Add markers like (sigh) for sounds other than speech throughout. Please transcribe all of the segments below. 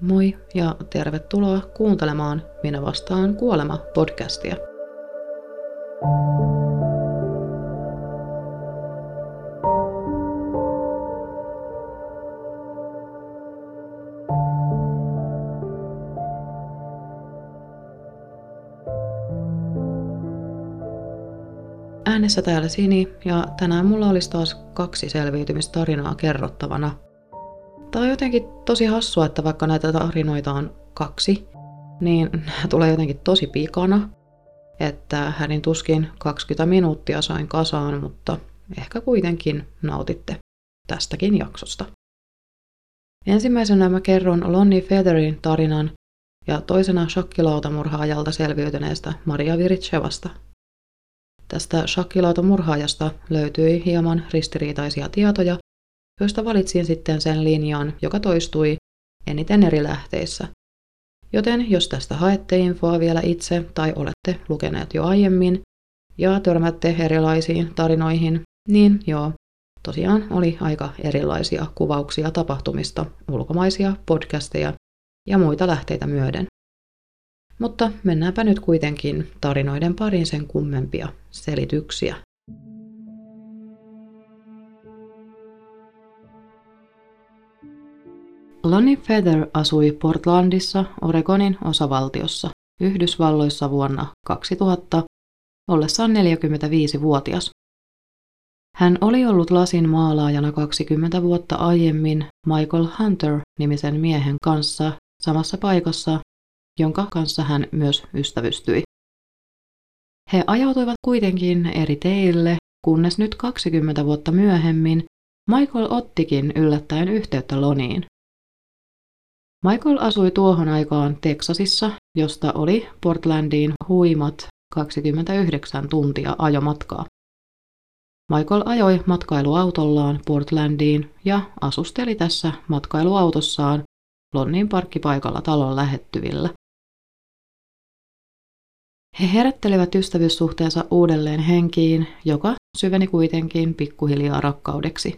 Moi ja tervetuloa kuuntelemaan Minä vastaan kuolema podcastia. Äänessä täällä Sini ja tänään mulla olisi taas kaksi selviytymistarinaa kerrottavana – jotenkin tosi hassua, että vaikka näitä tarinoita on kaksi, niin nämä (laughs) tulee jotenkin tosi pikana. Että hänin tuskin 20 minuuttia sain kasaan, mutta ehkä kuitenkin nautitte tästäkin jaksosta. Ensimmäisenä mä kerron Lonnie Featherin tarinan ja toisena shakkilautaamurhaajalta selviytyneestä Maria Viritsevasta. Tästä shakkilautaamurhaajasta löytyi hieman ristiriitaisia tietoja, joista valitsin sitten sen linjan, joka toistui eniten eri lähteissä. Joten jos tästä haette infoa vielä itse tai olette lukeneet jo aiemmin ja törmätte erilaisiin tarinoihin, niin joo, tosiaan oli aika erilaisia kuvauksia tapahtumista, ulkomaisia podcasteja ja muita lähteitä myöden. Mutta mennäänpä nyt kuitenkin tarinoiden parin sen kummempia selityksiä. Lonnie Feather asui Portlandissa, Oregonin osavaltiossa, Yhdysvalloissa vuonna 2000, ollessaan 45-vuotias. Hän oli ollut lasin maalaajana 20 vuotta aiemmin Michael Hunter-nimisen miehen kanssa samassa paikassa, jonka kanssa hän myös ystävystyi. He ajautuivat kuitenkin eri teille, kunnes nyt 20 vuotta myöhemmin Michael ottikin yllättäen yhteyttä Loniin. Michael asui tuohon aikaan Teksasissa, josta oli Portlandiin huimat 29 tuntia ajomatkaa. Michael ajoi matkailuautollaan Portlandiin ja asusteli tässä matkailuautossaan Lonnin parkkipaikalla talon lähettyvillä. He herättelivät ystävyyssuhteensa uudelleen henkiin, joka syveni kuitenkin pikkuhiljaa rakkaudeksi.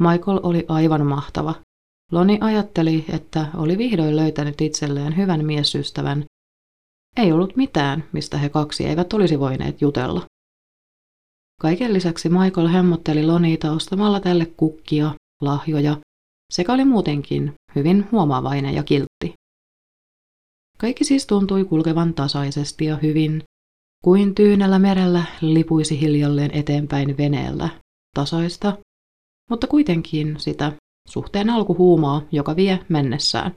Michael oli aivan mahtava, Loni ajatteli, että oli vihdoin löytänyt itselleen hyvän miesystävän. Ei ollut mitään, mistä he kaksi eivät olisi voineet jutella. Kaiken lisäksi Michael hemmotteli Loniita ostamalla tälle kukkia, lahjoja, sekä oli muutenkin hyvin huomaavainen ja kiltti. Kaikki siis tuntui kulkevan tasaisesti ja hyvin, kuin tyynellä merellä lipuisi hiljalleen eteenpäin veneellä, tasaista, mutta kuitenkin sitä suhteen alkuhuumaa, joka vie mennessään.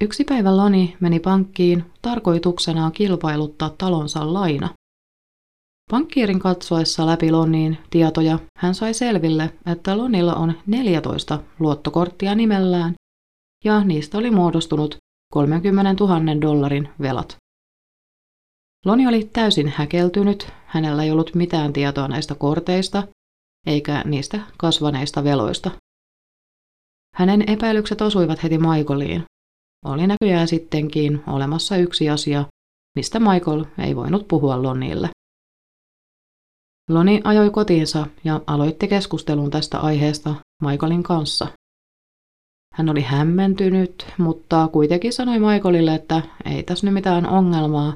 Yksi päivä Loni meni pankkiin tarkoituksenaan kilpailuttaa talonsa laina. Pankkiirin katsoessa läpi Loniin tietoja hän sai selville, että Lonilla on 14 luottokorttia nimellään ja niistä oli muodostunut 30 000 dollarin velat. Loni oli täysin häkeltynyt, hänellä ei ollut mitään tietoa näistä korteista eikä niistä kasvaneista veloista. Hänen epäilykset osuivat heti Michaeliin. Oli näköjään sittenkin olemassa yksi asia, mistä Michael ei voinut puhua Lonille. Loni ajoi kotiinsa ja aloitti keskustelun tästä aiheesta Michaelin kanssa. Hän oli hämmentynyt, mutta kuitenkin sanoi Michaelille, että ei tässä nyt mitään ongelmaa,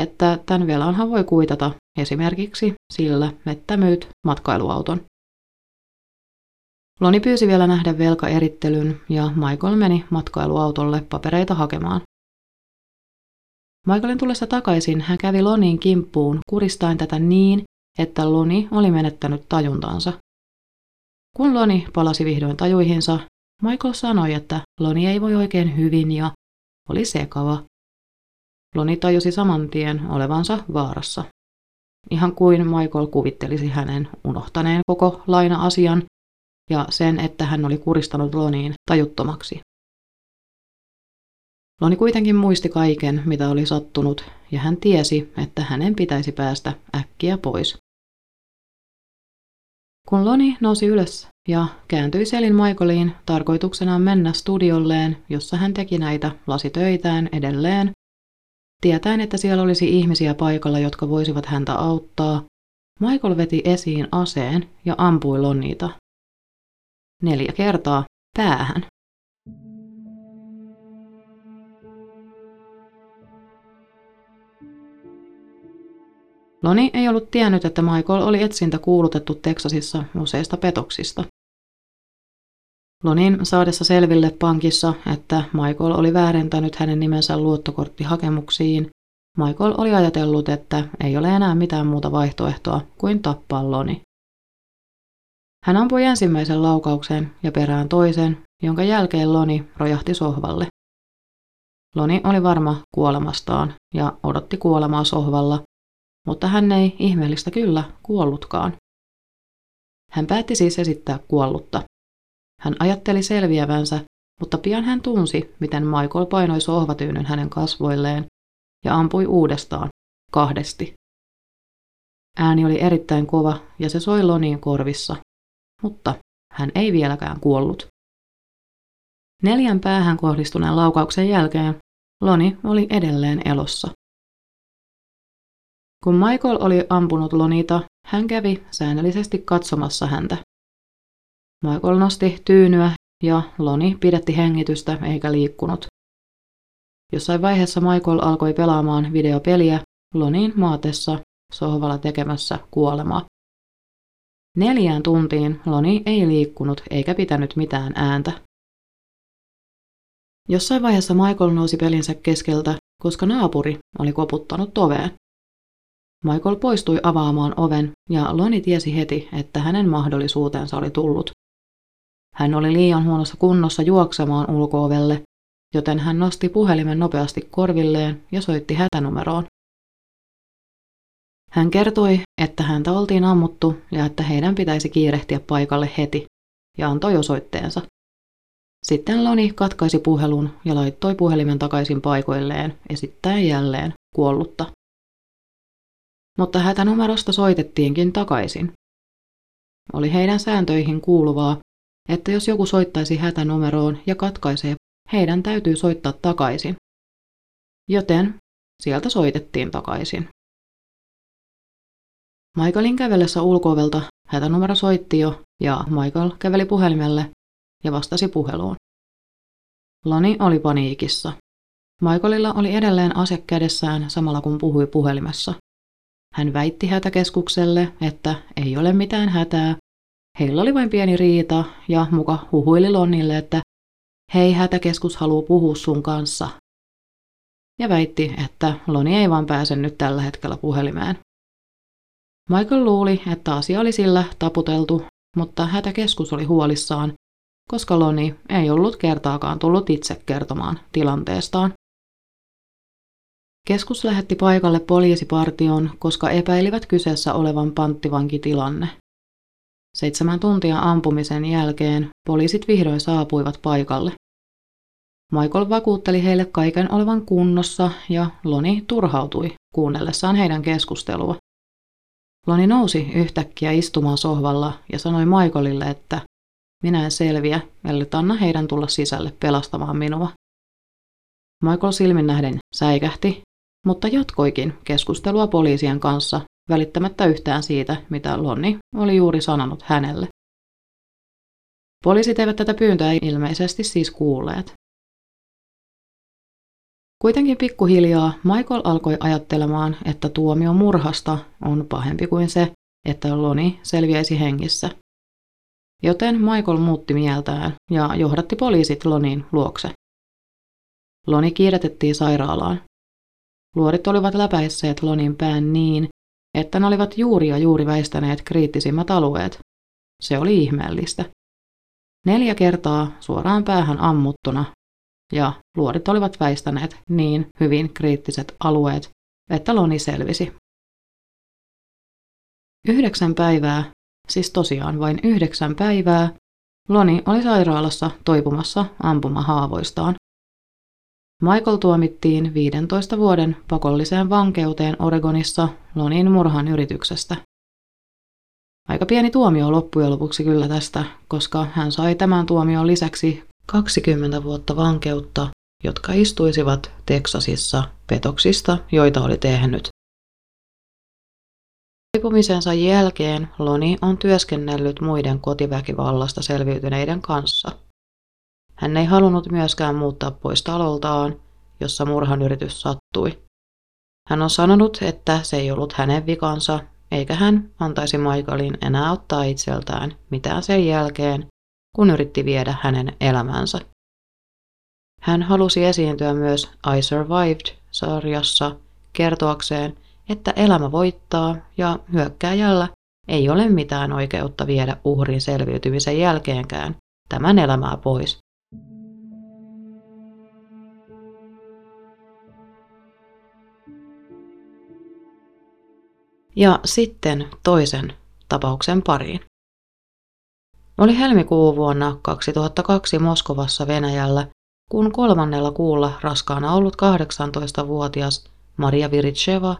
että tämän velanhan voi kuitata esimerkiksi sillä, että myyt matkailuauton. Loni pyysi vielä nähdä velkaerittelyn ja Michael meni matkailuautolle papereita hakemaan. Michaelin tullessa takaisin hän kävi Lonin kimppuun kuristain tätä niin, että Loni oli menettänyt tajuntansa. Kun Loni palasi vihdoin tajuihinsa, Michael sanoi, että Loni ei voi oikein hyvin ja oli sekava. Loni tajusi saman tien olevansa vaarassa. Ihan kuin Michael kuvittelisi hänen unohtaneen koko laina-asian ja sen, että hän oli kuristanut Loniin tajuttomaksi. Loni kuitenkin muisti kaiken, mitä oli sattunut, ja hän tiesi, että hänen pitäisi päästä äkkiä pois. Kun Loni nousi ylös ja kääntyi selin Michaeliin tarkoituksenaan mennä studiolleen, jossa hän teki näitä lasitöitään edelleen, Tietäen, että siellä olisi ihmisiä paikalla, jotka voisivat häntä auttaa, Michael veti esiin aseen ja ampui Lonita. Neljä kertaa päähän. Loni ei ollut tiennyt, että Michael oli etsintä kuulutettu Teksasissa useista petoksista. Lonin saadessa selville pankissa, että Michael oli väärentänyt hänen nimensä luottokorttihakemuksiin, Michael oli ajatellut, että ei ole enää mitään muuta vaihtoehtoa kuin tappaa Loni. Hän ampui ensimmäisen laukauksen ja perään toisen, jonka jälkeen Loni rojahti sohvalle. Loni oli varma kuolemastaan ja odotti kuolemaa sohvalla, mutta hän ei ihmeellistä kyllä kuollutkaan. Hän päätti siis esittää kuollutta. Hän ajatteli selviävänsä, mutta pian hän tunsi, miten Michael painoi sohvatyynyn hänen kasvoilleen ja ampui uudestaan, kahdesti. Ääni oli erittäin kova ja se soi Loniin korvissa, mutta hän ei vieläkään kuollut. Neljän päähän kohdistuneen laukauksen jälkeen Loni oli edelleen elossa. Kun Michael oli ampunut Lonita, hän kävi säännöllisesti katsomassa häntä. Michael nosti tyynyä ja Loni pidätti hengitystä eikä liikkunut. Jossain vaiheessa Michael alkoi pelaamaan videopeliä Lonin maatessa sohvalla tekemässä kuolemaa. Neljään tuntiin Loni ei liikkunut eikä pitänyt mitään ääntä. Jossain vaiheessa Michael nousi pelinsä keskeltä, koska naapuri oli koputtanut oveen. Michael poistui avaamaan oven ja Loni tiesi heti, että hänen mahdollisuutensa oli tullut. Hän oli liian huonossa kunnossa juoksemaan ulkoovelle, joten hän nosti puhelimen nopeasti korvilleen ja soitti hätänumeroon. Hän kertoi, että häntä oltiin ammuttu ja että heidän pitäisi kiirehtiä paikalle heti, ja antoi osoitteensa. Sitten Loni katkaisi puhelun ja laittoi puhelimen takaisin paikoilleen, esittäen jälleen kuollutta. Mutta hätänumerosta soitettiinkin takaisin. Oli heidän sääntöihin kuuluvaa, että jos joku soittaisi hätänumeroon ja katkaisee, heidän täytyy soittaa takaisin. Joten sieltä soitettiin takaisin. Michaelin kävellessä ulkovelta hätänumero soitti jo ja Michael käveli puhelimelle ja vastasi puheluun. Loni oli paniikissa. Michaelilla oli edelleen ase kädessään samalla kun puhui puhelimessa. Hän väitti hätäkeskukselle, että ei ole mitään hätää. Heillä oli vain pieni riita ja muka huhuili Lonille, että hei hätäkeskus haluaa puhua sun kanssa. Ja väitti, että Loni ei vaan pääse nyt tällä hetkellä puhelimeen. Michael luuli, että asia oli sillä taputeltu, mutta hätäkeskus oli huolissaan, koska Loni ei ollut kertaakaan tullut itse kertomaan tilanteestaan. Keskus lähetti paikalle poliisipartion, koska epäilivät kyseessä olevan panttivankitilanne. Seitsemän tuntia ampumisen jälkeen poliisit vihdoin saapuivat paikalle. Michael vakuutteli heille kaiken olevan kunnossa ja Loni turhautui kuunnellessaan heidän keskustelua. Loni nousi yhtäkkiä istumaan sohvalla ja sanoi Michaelille, että minä en selviä, ellei anna heidän tulla sisälle pelastamaan minua. Michael silmin nähden säikähti, mutta jatkoikin keskustelua poliisien kanssa välittämättä yhtään siitä, mitä Lonni oli juuri sanonut hänelle. Poliisit eivät tätä pyyntöä ilmeisesti siis kuulleet. Kuitenkin pikkuhiljaa Michael alkoi ajattelemaan, että tuomio murhasta on pahempi kuin se, että Loni selviäisi hengissä. Joten Michael muutti mieltään ja johdatti poliisit Lonin luokse. Loni kiiretettiin sairaalaan. Luorit olivat läpäisseet Lonin pään niin, että ne olivat juuri ja juuri väistäneet kriittisimmät alueet. Se oli ihmeellistä. Neljä kertaa suoraan päähän ammuttuna ja luodit olivat väistäneet niin hyvin kriittiset alueet, että Loni selvisi. Yhdeksän päivää, siis tosiaan vain yhdeksän päivää, Loni oli sairaalassa toipumassa ampumahaavoistaan. Michael tuomittiin 15 vuoden pakolliseen vankeuteen Oregonissa Lonin murhan yrityksestä. Aika pieni tuomio loppujen lopuksi kyllä tästä, koska hän sai tämän tuomion lisäksi 20 vuotta vankeutta, jotka istuisivat Teksasissa petoksista, joita oli tehnyt. Toipumisensa jälkeen Loni on työskennellyt muiden kotiväkivallasta selviytyneiden kanssa. Hän ei halunnut myöskään muuttaa pois taloltaan, jossa murhan yritys sattui. Hän on sanonut, että se ei ollut hänen vikansa, eikä hän antaisi Michaelin enää ottaa itseltään mitään sen jälkeen, kun yritti viedä hänen elämänsä. Hän halusi esiintyä myös I Survived-sarjassa kertoakseen, että elämä voittaa ja hyökkääjällä ei ole mitään oikeutta viedä uhrin selviytymisen jälkeenkään tämän elämää pois. Ja sitten toisen tapauksen pariin. Oli helmikuu vuonna 2002 Moskovassa Venäjällä, kun kolmannella kuulla raskaana ollut 18-vuotias Maria Viritsheva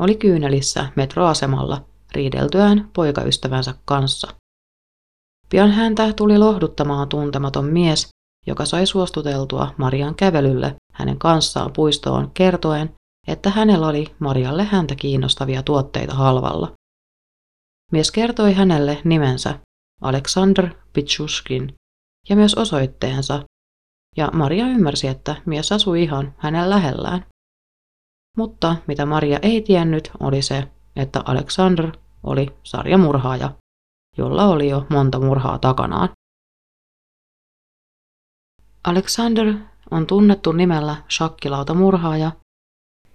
oli kyynelissä metroasemalla riideltyään poikaystävänsä kanssa. Pian häntä tuli lohduttamaan tuntematon mies, joka sai suostuteltua Marian kävelylle hänen kanssaan puistoon kertoen, että hänellä oli Marialle häntä kiinnostavia tuotteita halvalla. Mies kertoi hänelle nimensä Aleksandr Pichushkin ja myös osoitteensa, ja Maria ymmärsi, että mies asui ihan hänen lähellään. Mutta mitä Maria ei tiennyt oli se, että Aleksandr oli sarjamurhaaja, jolla oli jo monta murhaa takanaan. Alexander on tunnettu nimellä shakkilautamurhaaja,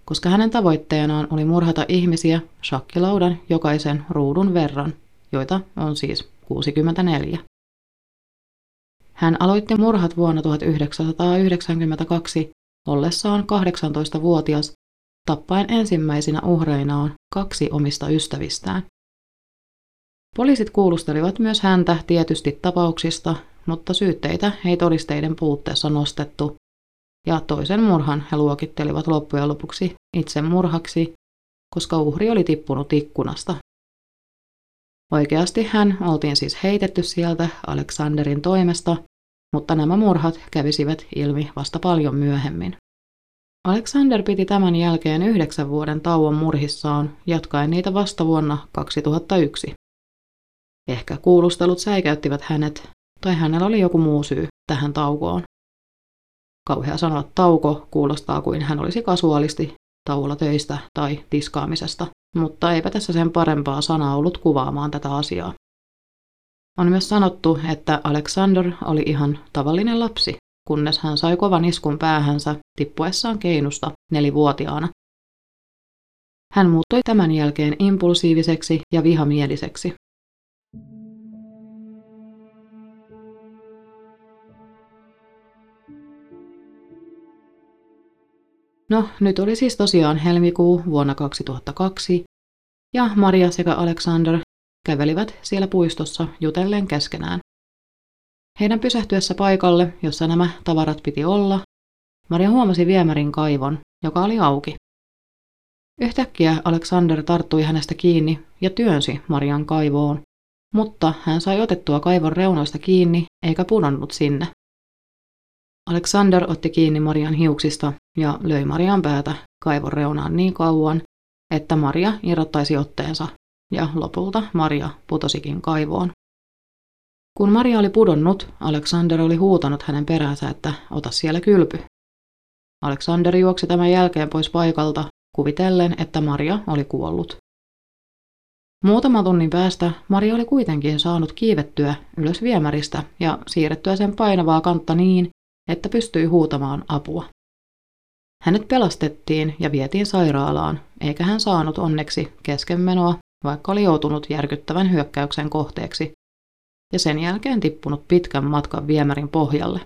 koska hänen tavoitteenaan oli murhata ihmisiä shakkilaudan jokaisen ruudun verran, joita on siis 64. Hän aloitti murhat vuonna 1992 ollessaan 18-vuotias tappaen ensimmäisinä uhreinaan kaksi omista ystävistään. Poliisit kuulustelivat myös häntä tietysti tapauksista, mutta syytteitä ei todisteiden puutteessa nostettu, ja toisen murhan he luokittelivat loppujen lopuksi itsemurhaksi, koska uhri oli tippunut ikkunasta. Oikeasti hän oltiin siis heitetty sieltä Aleksanderin toimesta, mutta nämä murhat kävisivät ilmi vasta paljon myöhemmin. Alexander piti tämän jälkeen yhdeksän vuoden tauon murhissaan, jatkaen niitä vasta vuonna 2001. Ehkä kuulustelut säikäyttivät hänet, tai hänellä oli joku muu syy tähän taukoon. Kauhea sanoa tauko kuulostaa kuin hän olisi kasuaalisti tauolla töistä tai tiskaamisesta, mutta eipä tässä sen parempaa sanaa ollut kuvaamaan tätä asiaa. On myös sanottu, että Alexander oli ihan tavallinen lapsi, kunnes hän sai kovan iskun päähänsä tippuessaan keinusta nelivuotiaana. Hän muuttui tämän jälkeen impulsiiviseksi ja vihamieliseksi. No, nyt oli siis tosiaan helmikuu vuonna 2002, ja Maria sekä Alexander kävelivät siellä puistossa jutellen keskenään. Heidän pysähtyessä paikalle, jossa nämä tavarat piti olla, Maria huomasi viemärin kaivon, joka oli auki. Yhtäkkiä Alexander tarttui hänestä kiinni ja työnsi Marian kaivoon, mutta hän sai otettua kaivon reunoista kiinni eikä pudonnut sinne. Alexander otti kiinni Marian hiuksista ja löi Marian päätä kaivon reunaan niin kauan, että Maria irrottaisi otteensa, ja lopulta Maria putosikin kaivoon. Kun Maria oli pudonnut, Alexander oli huutanut hänen peräänsä, että ota siellä kylpy. Alexander juoksi tämän jälkeen pois paikalta, kuvitellen, että Maria oli kuollut. Muutama tunnin päästä Maria oli kuitenkin saanut kiivettyä ylös viemäristä ja siirrettyä sen painavaa kantta niin, että pystyi huutamaan apua. Hänet pelastettiin ja vietiin sairaalaan, eikä hän saanut onneksi keskenmenoa, vaikka oli joutunut järkyttävän hyökkäyksen kohteeksi, ja sen jälkeen tippunut pitkän matkan viemärin pohjalle.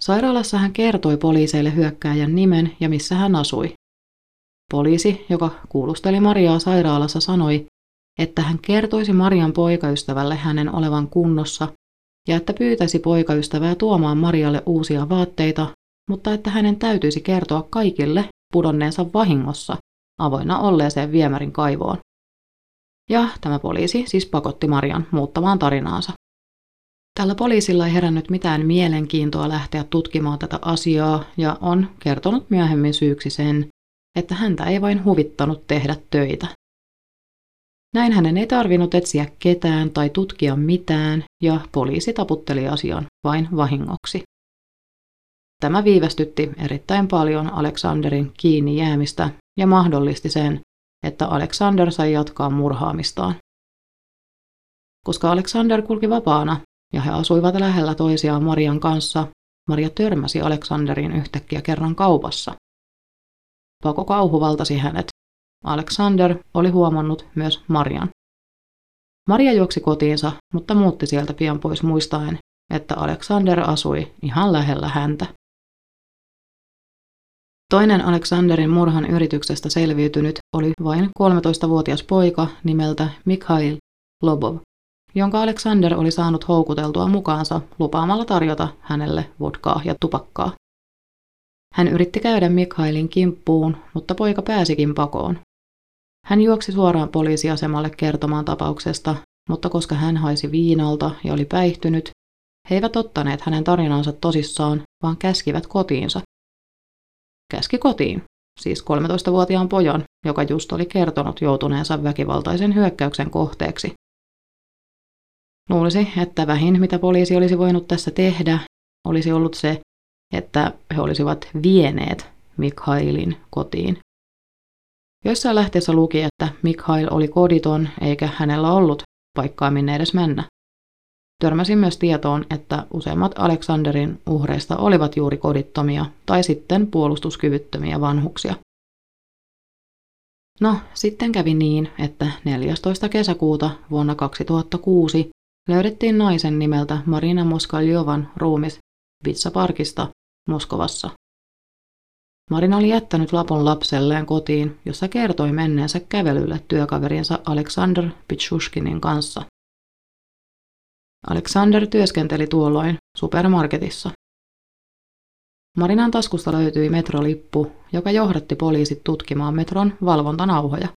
Sairaalassa hän kertoi poliiseille hyökkääjän nimen ja missä hän asui. Poliisi, joka kuulusteli Mariaa sairaalassa, sanoi, että hän kertoisi Marian poikaystävälle hänen olevan kunnossa ja että pyytäisi poikaystävää tuomaan Marialle uusia vaatteita, mutta että hänen täytyisi kertoa kaikille pudonneensa vahingossa avoinna olleeseen viemärin kaivoon. Ja tämä poliisi siis pakotti Marian muuttamaan tarinaansa. Tällä poliisilla ei herännyt mitään mielenkiintoa lähteä tutkimaan tätä asiaa ja on kertonut myöhemmin syyksi sen, että häntä ei vain huvittanut tehdä töitä. Näin hänen ei tarvinnut etsiä ketään tai tutkia mitään, ja poliisi taputteli asian vain vahingoksi. Tämä viivästytti erittäin paljon Aleksanderin kiinni jäämistä ja mahdollisti sen, että Alexander sai jatkaa murhaamistaan. Koska Alexander kulki vapaana ja he asuivat lähellä toisiaan Marian kanssa, Maria törmäsi Alexanderin yhtäkkiä kerran kaupassa. Pako kauhu valtasi hänet. Alexander oli huomannut myös Marian. Maria juoksi kotiinsa, mutta muutti sieltä pian pois muistaen, että Alexander asui ihan lähellä häntä. Toinen Alexanderin murhan yrityksestä selviytynyt oli vain 13-vuotias poika nimeltä Mikhail Lobov, jonka Alexander oli saanut houkuteltua mukaansa lupaamalla tarjota hänelle vodkaa ja tupakkaa. Hän yritti käydä Mikhailin kimppuun, mutta poika pääsikin pakoon. Hän juoksi suoraan poliisiasemalle kertomaan tapauksesta, mutta koska hän haisi viinalta ja oli päihtynyt, he eivät ottaneet hänen tarinansa tosissaan, vaan käskivät kotiinsa. Käski kotiin, siis 13-vuotiaan pojan, joka just oli kertonut joutuneensa väkivaltaisen hyökkäyksen kohteeksi. Luulisi, että vähin mitä poliisi olisi voinut tässä tehdä, olisi ollut se, että he olisivat vieneet Mikhailin kotiin. Joissain lähteessä luki, että Mikhail oli koditon eikä hänellä ollut paikkaa minne edes mennä. Törmäsin myös tietoon, että useimmat Aleksanderin uhreista olivat juuri kodittomia tai sitten puolustuskyvyttömiä vanhuksia. No, sitten kävi niin, että 14. kesäkuuta vuonna 2006 löydettiin naisen nimeltä Marina Moskaljovan ruumis Vitsaparkista Moskovassa. Marina oli jättänyt lapon lapselleen kotiin, jossa kertoi menneensä kävelylle työkaverinsa Alexander Pichushkinin kanssa. Alexander työskenteli tuolloin supermarketissa. Marinan taskusta löytyi metrolippu, joka johdatti poliisit tutkimaan metron valvontanauhoja.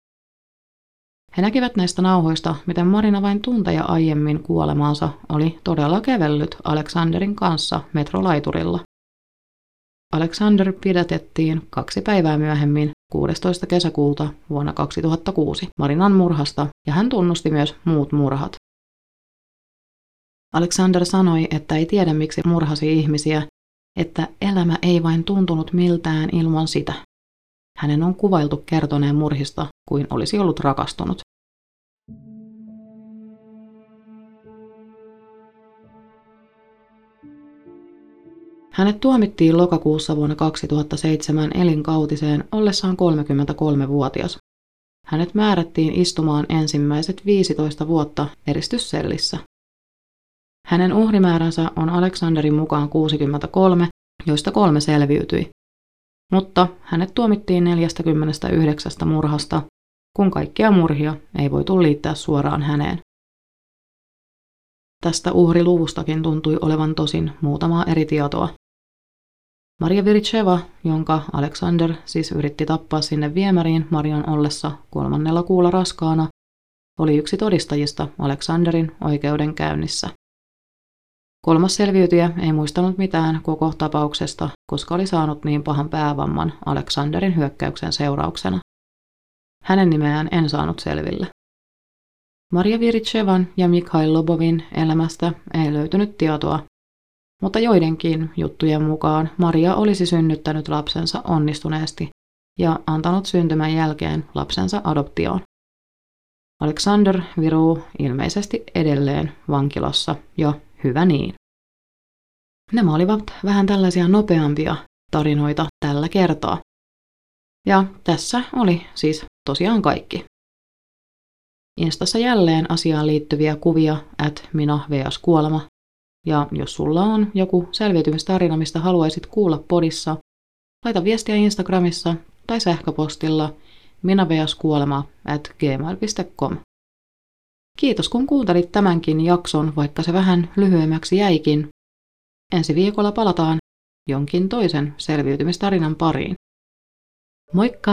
He näkivät näistä nauhoista, miten Marina vain tunteja aiemmin kuolemaansa oli todella kävellyt Alexanderin kanssa metrolaiturilla. Alexander pidätettiin kaksi päivää myöhemmin 16. kesäkuuta vuonna 2006 Marinan murhasta ja hän tunnusti myös muut murhat. Alexander sanoi, että ei tiedä miksi murhasi ihmisiä, että elämä ei vain tuntunut miltään ilman sitä. Hänen on kuvailtu kertoneen murhista kuin olisi ollut rakastunut. Hänet tuomittiin lokakuussa vuonna 2007 elinkautiseen ollessaan 33-vuotias. Hänet määrättiin istumaan ensimmäiset 15 vuotta eristyssellissä. Hänen uhrimääränsä on Aleksanderin mukaan 63, joista kolme selviytyi. Mutta hänet tuomittiin 49 murhasta, kun kaikkia murhia ei voitu liittää suoraan häneen. Tästä uhriluvustakin tuntui olevan tosin muutamaa eri tietoa. Maria Viricheva, jonka Alexander siis yritti tappaa sinne viemäriin Marian ollessa kolmannella kuulla raskaana, oli yksi todistajista Alexanderin oikeudenkäynnissä. Kolmas selviytyjä ei muistanut mitään koko tapauksesta, koska oli saanut niin pahan päävamman Alexanderin hyökkäyksen seurauksena. Hänen nimeään en saanut selville. Maria Viritsevan ja Mikhail Lobovin elämästä ei löytynyt tietoa, mutta joidenkin juttujen mukaan Maria olisi synnyttänyt lapsensa onnistuneesti ja antanut syntymän jälkeen lapsensa adoptioon. Alexander viruu ilmeisesti edelleen vankilassa ja hyvä niin. Nämä olivat vähän tällaisia nopeampia tarinoita tällä kertaa. Ja tässä oli siis tosiaan kaikki. Instassa jälleen asiaan liittyviä kuvia at minä vs. kuolema. Ja jos sulla on joku selviytymistarina, mistä haluaisit kuulla podissa, laita viestiä Instagramissa tai sähköpostilla minavskuolema at gmail.com. Kiitos kun kuuntelit tämänkin jakson, vaikka se vähän lyhyemmäksi jäikin. Ensi viikolla palataan jonkin toisen selviytymistarinan pariin. Moikka!